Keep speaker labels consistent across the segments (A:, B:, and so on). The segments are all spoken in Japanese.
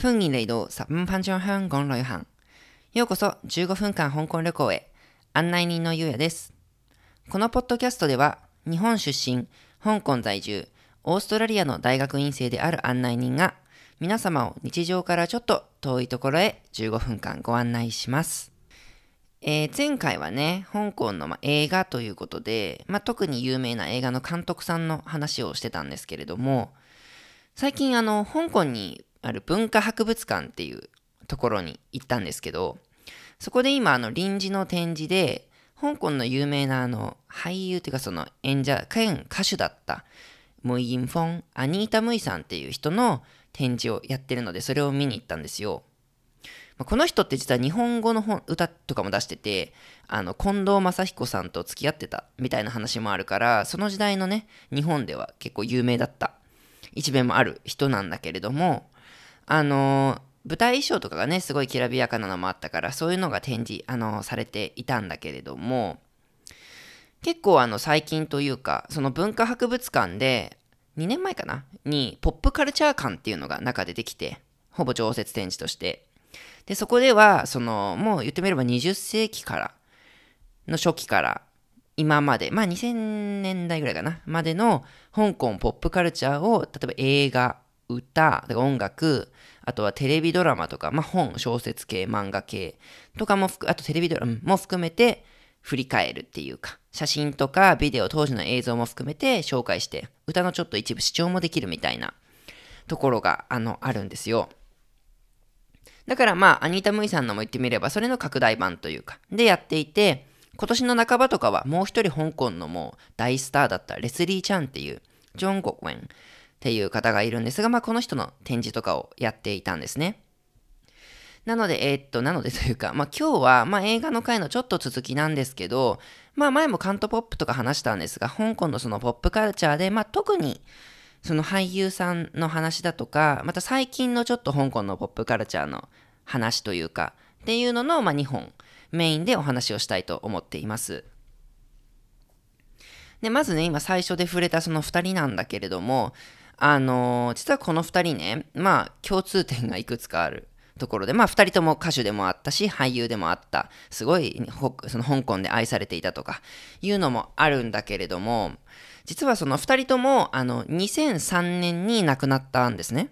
A: 歡迎嚟到十五分鐘香港旅行。ようこそ15分間香港旅行へ。案内人のゆうやです。このポッドキャストでは、日本出身、香港在住、オーストラリアの大学院生である案内人が、皆様を日常からちょっと遠いところへ15分間ご案内します。えー前回はね、香港の、映画ということで、まあ、特に有名な映画の監督さんの話をしてたんですけれども、最近あの、香港にある文化博物館っていうところに行ったんですけど、そこで今あの臨時の展示で、香港の有名なあの俳優っていうかその演者、兼歌手だった、ムイインフォン、アニータ・ムイさんっていう人の展示をやってるので、それを見に行ったんですよ。まあこの人って実は日本語の本歌とかも出してて、あの、近藤正彦さんと付き合ってたみたいな話もあるから、その時代のね、日本では結構有名だった一面もある人なんだけれども、あの舞台衣装とかがね、すごいきらびやかなのもあったから、そういうのが展示、あのされていたんだけれども、結構あの最近というか、その文化博物館で、2年前かなに、ポップカルチャー館っていうのが中でできて、ほぼ常設展示として。で、そこでは、その、もう言ってみれば20世紀から、の初期から、今まで、まあ2000年代ぐらいかな、までの香港ポップカルチャーを、例えば映画、歌、音楽、あとはテレビドラマとか、まあ本、小説系、漫画系とかも、あとテレビドラマも含めて振り返るっていうか、写真とかビデオ、当時の映像も含めて紹介して、歌のちょっと一部視聴もできるみたいなところが、あの、あるんですよ。だからまあ、アニータ・ムイさんのも言ってみれば、それの拡大版というか、でやっていて、今年の半ばとかはもう一人香港のもう大スターだったレスリー・チャンっていう、ジョン・ゴクウェンっていう方がいるんですが、まあこの人の展示とかをやっていたんですね。なので、えーっと、なのでというか、まあ今日は、まあ映画の回のちょっと続きなんですけど、まあ前もカントポップとか話したんですが、香港のそのポップカルチャーで、まあ特にその俳優さんの話だとか、また最近のちょっと香港のポップカルチャーの話というか、っていうのの、まあ、2本メインでお話をしたいと思っています。で、まずね、今最初で触れたその2人なんだけれども、あのー実はこの2人ね、まあ共通点がいくつかあるところで、まあ2人とも歌手でもあったし、俳優でもあった、すごいその香港で愛されていたとかいうのもあるんだけれども、実はその2人ともあの2003年に亡くなったんですね。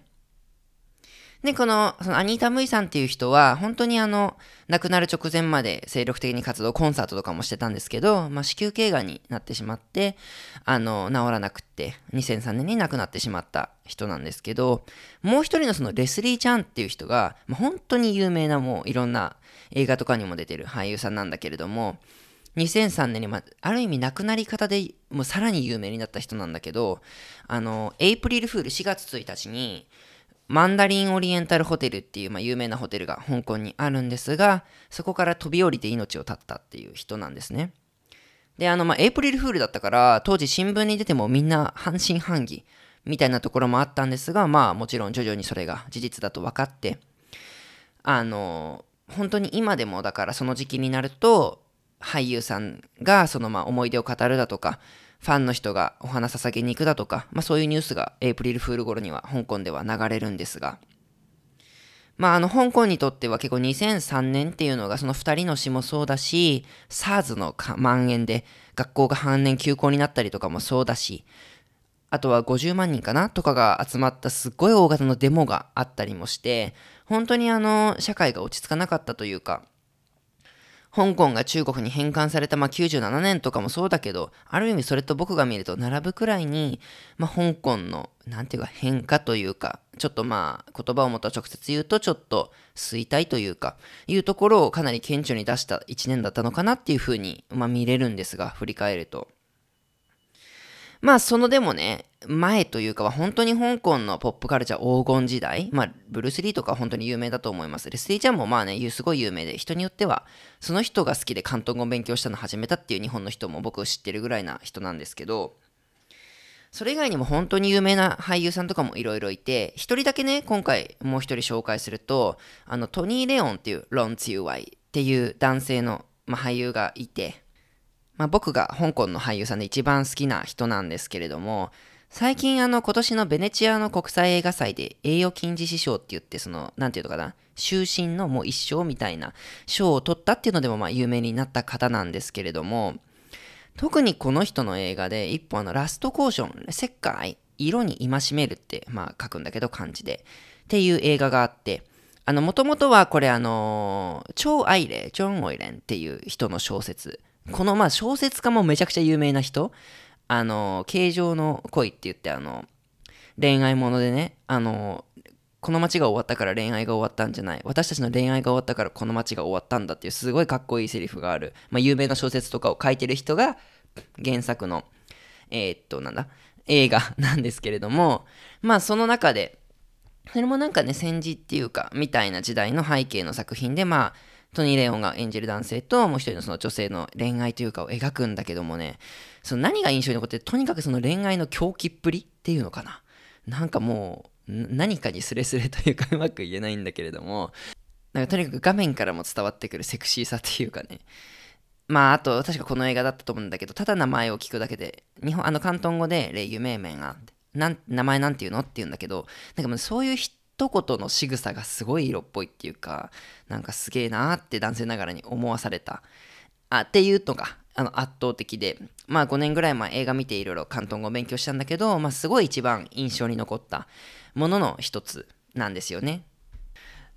A: で、この、そのアニータ・ムイさんっていう人は、本当にあの、亡くなる直前まで精力的に活動、コンサートとかもしてたんですけど、まあ、子宮頸がんになってしまって、あの、治らなくって、2003年に亡くなってしまった人なんですけど、もう一人のそのレスリー・ちゃんっていう人が、まあ、本当に有名なもういろんな映画とかにも出てる俳優さんなんだけれども、2003年に、まあ、ある意味亡くなり方でもうさらに有名になった人なんだけど、あの、エイプリルフール4月1日に、マンダリンオリエンタルホテルっていう、まあ、有名なホテルが香港にあるんですが、そこから飛び降りて命を絶ったっていう人なんですね。で、あの、まあ、エイプリルフールだったから、当時新聞に出てもみんな半信半疑みたいなところもあったんですが、まあ、もちろん徐々にそれが事実だと分かって、あの、本当に今でもだからその時期になると、俳優さんがそのまあ思い出を語るだとか、ファンの人がお花捧げに行くだとか、まあそういうニュースがエイプリルフール頃には香港では流れるんですが、まああの香港にとっては結構2003年っていうのがその2人の死もそうだし、SARS の蔓延で学校が半年休校になったりとかもそうだし、あとは50万人かなとかが集まったすっごい大型のデモがあったりもして、本当にあの社会が落ち着かなかったというか、香港が中国に返還された、まあ、97年とかもそうだけど、ある意味それと僕が見ると並ぶくらいに、まあ、香港の、なんていうか変化というか、ちょっとまあ、言葉をもと直接言うと、ちょっと衰退というか、いうところをかなり顕著に出した1年だったのかなっていうふうに、まあ、見れるんですが、振り返ると。まあ、そのでもね、前というかは本当に香港のポップカルチャー黄金時代、まあ、ブルース・リーとか本当に有名だと思います。レスリーちゃんもまあね、すごい有名で、人によっては、その人が好きで広東語を勉強したの始めたっていう日本の人も僕知ってるぐらいな人なんですけど、それ以外にも本当に有名な俳優さんとかもいろいろいて、一人だけね、今回もう一人紹介すると、あの、トニー・レオンっていう、ロン・ツユワイっていう男性の、まあ、俳優がいて、まあ、僕が香港の俳優さんで一番好きな人なんですけれども、最近あの今年のベネチアの国際映画祭で栄誉金字師匠って言ってその、なんていうのかな、終身のもう一生みたいな賞を取ったっていうのでもまあ有名になった方なんですけれども、特にこの人の映画で一本あのラストコーション、石灰、色に戒めるってまあ書くんだけど漢字で、っていう映画があって、あの、もともとはこれあの、超愛霊、ジョン・オイレンっていう人の小説。このまあ小説家もめちゃくちゃ有名な人。あの、形状の恋って言ってあの、恋愛ものでね、あの、この街が終わったから恋愛が終わったんじゃない。私たちの恋愛が終わったからこの街が終わったんだっていうすごいかっこいいセリフがある。まあ、有名な小説とかを書いてる人が原作の、えー、っと、なんだ、映画なんですけれども、まあその中で、それもなんかね、戦時っていうか、みたいな時代の背景の作品で、まあ、トニー・レオンが演じる男性と、もう一人のその女性の恋愛というかを描くんだけどもね、その何が印象に残って、とにかくその恋愛の狂気っぷりっていうのかな？なんかもう、何かにスレスレというかうまく言えないんだけれども、なんかとにかく画面からも伝わってくるセクシーさっていうかね。まあ、あと、確かこの映画だったと思うんだけど、ただ名前を聞くだけで、日本、あの、広東語で、レイユメイメンが、名前なんて言うの？って言うんだけどなんかもうそういう人一言の仕草がすごい色っぽいっていうかなんかすげえなーって男性ながらに思わされた。あっていうのがあの圧倒的で。まあ5年ぐらい前映画見ていろいろ広東語を勉強したんだけど、まあ、すごい一番印象に残ったものの一つなんですよね。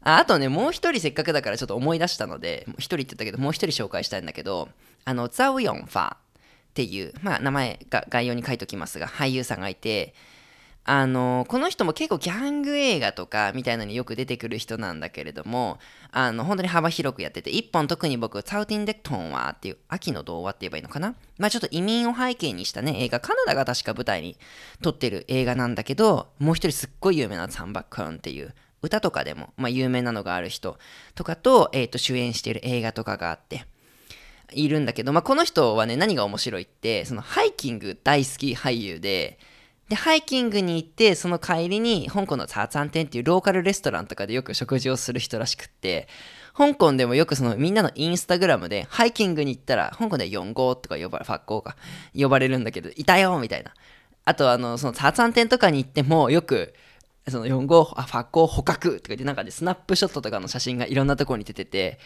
A: ああとねもう一人せっかくだからちょっと思い出したので一人って言ったけどもう一人紹介したいんだけどあのザウヨンファっていう、まあ、名前が概要に書いておきますが、俳優さんがいて、あのこの人も結構ギャング映画とかみたいなのによく出てくる人なんだけれども、あの本当に幅広くやってて、一本特に僕、サウティン・デクトンはっていう秋の童話って言えばいいのかな？まあちょっと移民を背景にしたね、映画、カナダが確か舞台に撮ってる映画なんだけど、もう一人すっごい有名なサンバックンっていう歌とかでも、まあ、有名なのがある人とかと,、えー、と主演している映画とかがあって、いるんだけど、まあ、この人はね、何が面白いって、そのハイキング大好き俳優で、で、ハイキングに行って、その帰りに、香港のチャーツァン店っていうローカルレストランとかでよく食事をする人らしくって、香港でもよくそのみんなのインスタグラムで、ハイキングに行ったら、香港で4号とか呼ばれ、ファッコーか、呼ばれるんだけど、いたよみたいな。あと、あの、そのチャーツァン店とかに行っても、よく、その4号、あ、ファッコー捕獲とか言って、なんかで、スナップショットとかの写真がいろんなところに出てて、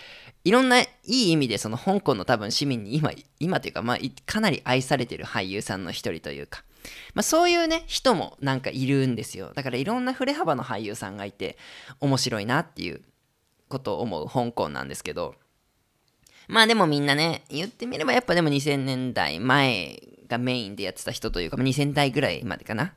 A: いろんないい意味でその香港の多分市民に今、今というか、まあ、かなり愛されてる俳優さんの一人というか、まあ、そういうね、人もなんかいるんですよ。だからいろんな振れ幅の俳優さんがいて、面白いなっていうことを思う香港なんですけど、まあでもみんなね、言ってみればやっぱでも2000年代前がメインでやってた人というかま、2000代ぐらいまでかな。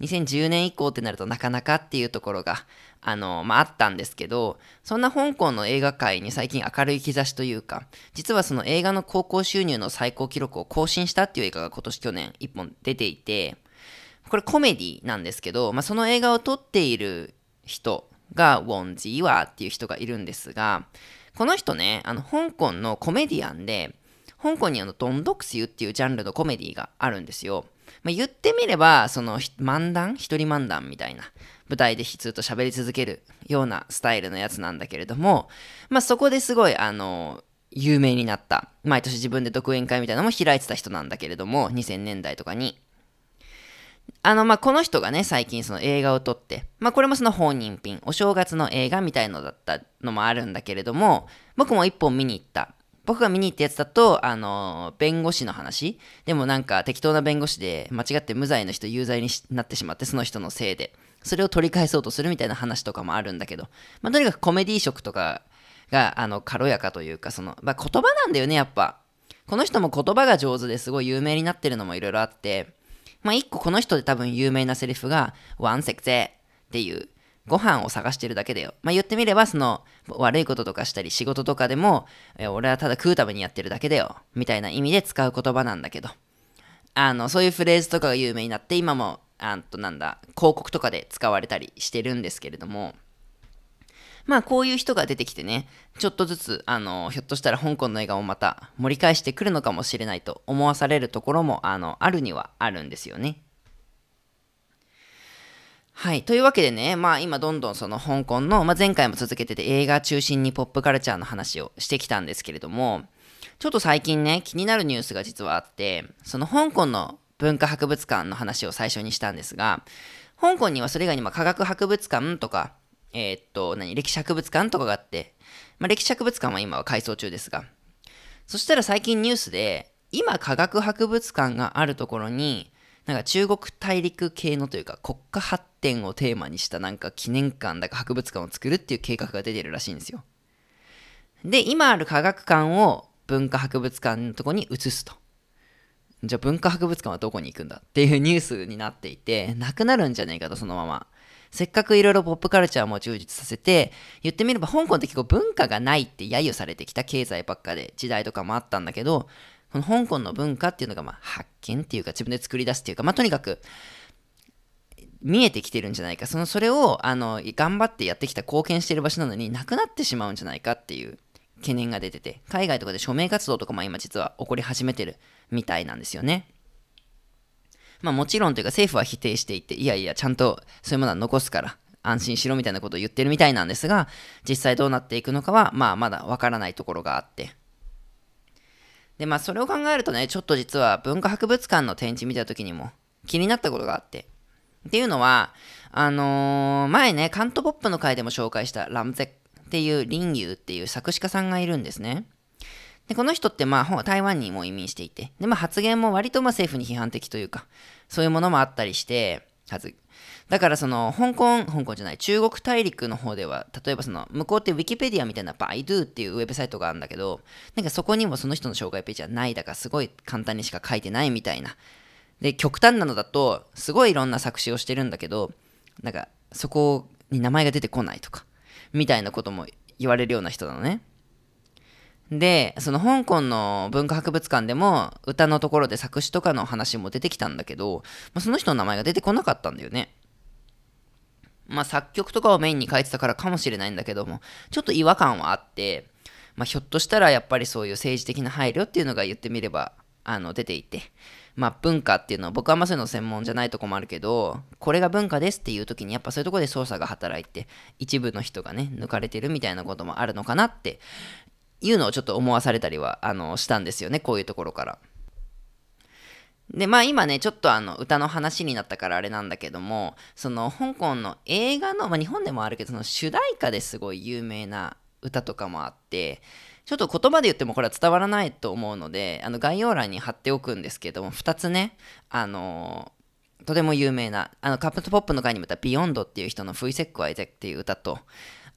A: 2010年以降ってなるとなかなかっていうところが、あの、まあ、あったんですけど、そんな香港の映画界に最近明るい兆しというか、実はその映画の高校収入の最高記録を更新したっていう映画が今年去年1本出ていて、これコメディなんですけど、まあ、その映画を撮っている人がウォンジーワーっていう人がいるんですが、この人ね、あの、香港のコメディアンで、香港にあの、ドンドクスユっていうジャンルのコメディがあるんですよ。まあ、言ってみれば、その漫談？一人漫談みたいな舞台でずっと喋り続けるようなスタイルのやつなんだけれども、まあ、そこですごい、あの、有名になった。毎年自分で独演会みたいなのも開いてた人なんだけれども、2000年代とかに。あの、まあ、この人がね、最近その映画を撮って、まあ、これもその本人品、お正月の映画みたいのだったのもあるんだけれども、僕も一本見に行った。僕が見に行ったやつだと、あの、弁護士の話。でもなんか適当な弁護士で間違って無罪の人有罪になってしまって、その人のせいで。それを取り返そうとするみたいな話とかもあるんだけど、まあ、とにかくコメディ色とかが、あの、軽やかというか、その、まあ、言葉なんだよね、やっぱ。この人も言葉が上手ですごい有名になってるのもいろいろあって、まあ、一個この人で多分有名なセリフが、ワンセクゼっていう、ご飯を探してるだけだよ。まあ、言ってみれば、その、悪いこととかしたり、仕事とかでも、俺はただ食うためにやってるだけだよ。みたいな意味で使う言葉なんだけど。あの、そういうフレーズとかが有名になって、今も、あとなんだ、広告とかで使われたりしてるんですけれども、まあこういう人が出てきてね、ちょっとずつ、あの、ひょっとしたら香港の映画もまた盛り返してくるのかもしれないと思わされるところも、あの、あるにはあるんですよね。はい。というわけでね、まあ今どんどんその香港の、まあ、前回も続けてて映画中心にポップカルチャーの話をしてきたんですけれども、ちょっと最近ね、気になるニュースが実はあって、その香港の文化博物館の話を最初にしたんですが、香港にはそれ以外にも科学博物館とか、えー、っと、何、歴史博物館とかがあって、まあ、歴史博物館は今は改装中ですが、そしたら最近ニュースで、今科学博物館があるところに、なんか中国大陸系のというか国家発展をテーマにしたなんか記念館だか博物館を作るっていう計画が出てるらしいんですよ。で、今ある科学館を文化博物館のとこに移すと。じゃあ文化博物館はどこに行くんだっていうニュースになっていて、なくなるんじゃねえかと、そのまま。せっかくいろいろポップカルチャーも充実させて、言ってみれば香港って結構文化がないって揶揄されてきた経済ばっかで時代とかもあったんだけど、この香港の文化っていうのがまあ発見っていうか自分で作り出すっていうか、まあとにかく見えてきてるんじゃないか。そのそれをあの頑張ってやってきた貢献してる場所なのになくなってしまうんじゃないかっていう懸念が出てて、海外とかで署名活動とかも今実は起こり始めてるみたいなんですよね。まあもちろんというか政府は否定していて、いやいや、ちゃんとそういうものは残すから安心しろみたいなことを言ってるみたいなんですが、実際どうなっていくのかは、まあまだわからないところがあって。で、まあそれを考えるとね、ちょっと実は文化博物館の展示見た時にも気になったことがあって。っていうのは、あのー、前ね、カントポップの回でも紹介したラムゼっていう林遊っていう作詞家さんがいるんですね。で、この人ってまあ台湾にも移民していて、で、まあ発言も割とまあ政府に批判的というか、そういうものもあったりして、だからその香港、香港じゃない、中国大陸の方では、例えばその向こうってウィキペディアみたいなバイドゥっていうウェブサイトがあるんだけど、なんかそこにもその人の紹介ページはないだからすごい簡単にしか書いてないみたいな。で、極端なのだと、すごいいろんな作詞をしてるんだけど、なんかそこに名前が出てこないとか、みたいなことも言われるような人なのね。で、その香港の文化博物館でも歌のところで作詞とかの話も出てきたんだけど、まあ、その人の名前が出てこなかったんだよね。まあ作曲とかをメインに書いてたからかもしれないんだけども、ちょっと違和感はあって、まあひょっとしたらやっぱりそういう政治的な配慮っていうのが言ってみれば、あの出ていて、まあ文化っていうのは僕はまそういうの専門じゃないとこもあるけど、これが文化ですっていう時にやっぱそういうとこで操作が働いて、一部の人がね、抜かれてるみたいなこともあるのかなっていうのをちょっと思わされたりは、あの、したんですよね、こういうところから。で、まあ今ね、ちょっとあの、歌の話になったからあれなんだけども、その、香港の映画の、まあ日本でもあるけど、その主題歌ですごい有名な歌とかもあって、ちょっと言葉で言ってもこれは伝わらないと思うので、あの概要欄に貼っておくんですけども、2つね、あのとても有名な、あのカントポップの回にも出たビヨンドっていう人の灰色軌跡っていう歌と、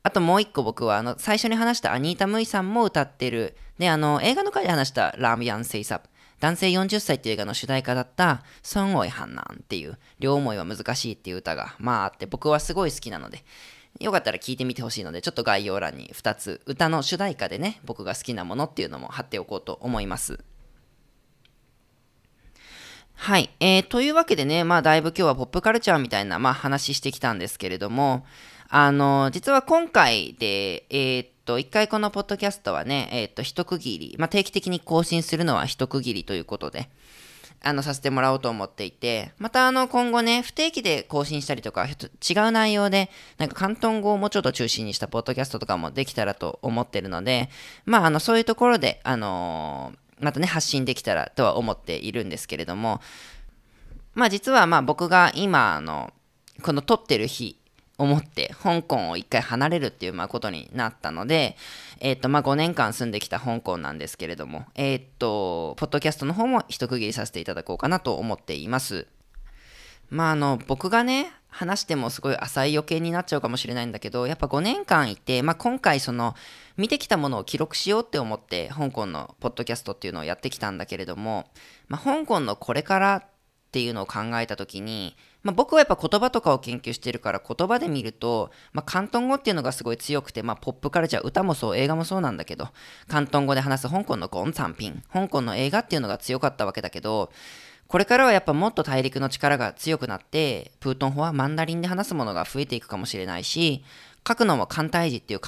A: あともう一個僕はあの最初に話したアニータ・ムイさんも歌ってる、で、あの映画の回で話したラーム・ヤン・セイサップ。男性40歳っていう映画の主題歌だった相愛很難っていう両思いは難しいっていう歌がまああって僕はすごい好きなのでよかったら聞いてみてほしいのでちょっと概要欄に2つ歌の主題歌でね僕が好きなものっていうのも貼っておこうと思います。はい、えー、というわけでねまあだいぶ今日はポップカルチャーみたいなまあ話してきたんですけれどもあの、実は今回で、えー、っと、一回このポッドキャストはね、えー、っと、一区切り、まあ、定期的に更新するのは一区切りということで、あの、させてもらおうと思っていて、またあの、今後ね、不定期で更新したりとか、違う内容で、なんか広東語をもうちょっと中心にしたポッドキャストとかもできたらと思ってるので、まあ、あの、そういうところで、あの、またね、発信できたらとは思っているんですけれども、まあ実はまあ僕が今の、この撮ってる日思って香港を一回離れるっていうまあことになったので、えっ、ー、とまあ5年間住んできた香港なんですけれども、えっ、ー、と、ポッドキャストの方も一区切りさせていただこうかなと思っています。まああの、僕がね、話してもすごい浅い予見になっちゃうかもしれないんだけど、やっぱ5年間いて、まあ今回その、見てきたものを記録しようって思って、香港のポッドキャストっていうのをやってきたんだけれども、まあ香港のこれからっていうのを考えた時に、まあ、僕はやっぱ言葉とかを研究してるから言葉で見ると、まあ、広東語っていうのがすごい強くて、まあ、ポップカルチャー歌もそう映画もそうなんだけど広東語で話す香港のゴンツァンピン香港の映画っていうのが強かったわけだけどこれからはやっぱもっと大陸の力が強くなってプートン語はマンダリンで話すものが増えていくかもしれないし書くのも簡体字っていう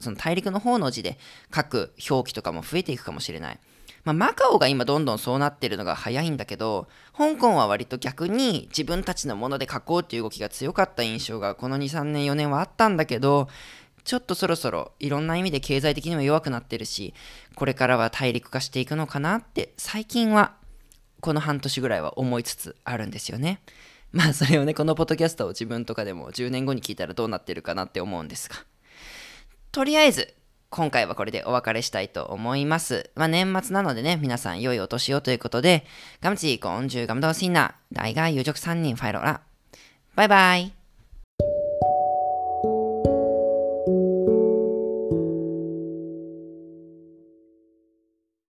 A: その大陸の方の字で書く表記とかも増えていくかもしれない。まあ、マカオが今どんどんそうなってるのが早いんだけど、香港は割と逆に自分たちのもので書こうっていう動きが強かった印象がこの2、3年、4年はあったんだけど、ちょっとそろそろいろんな意味で経済的にも弱くなってるし、これからは大陸化していくのかなって最近はこの半年ぐらいは思いつつあるんですよね。まあそれをね、このポッドキャストを自分とかでも10年後に聞いたらどうなってるかなって思うんですが。とりあえず、今回はこれでお別れしたいと思います。まあ、年末なのでね、皆さん良いお年をということで、ガムチー、コンジューガムドーシンナ、大概有力3人ファイローラ。バイバイ。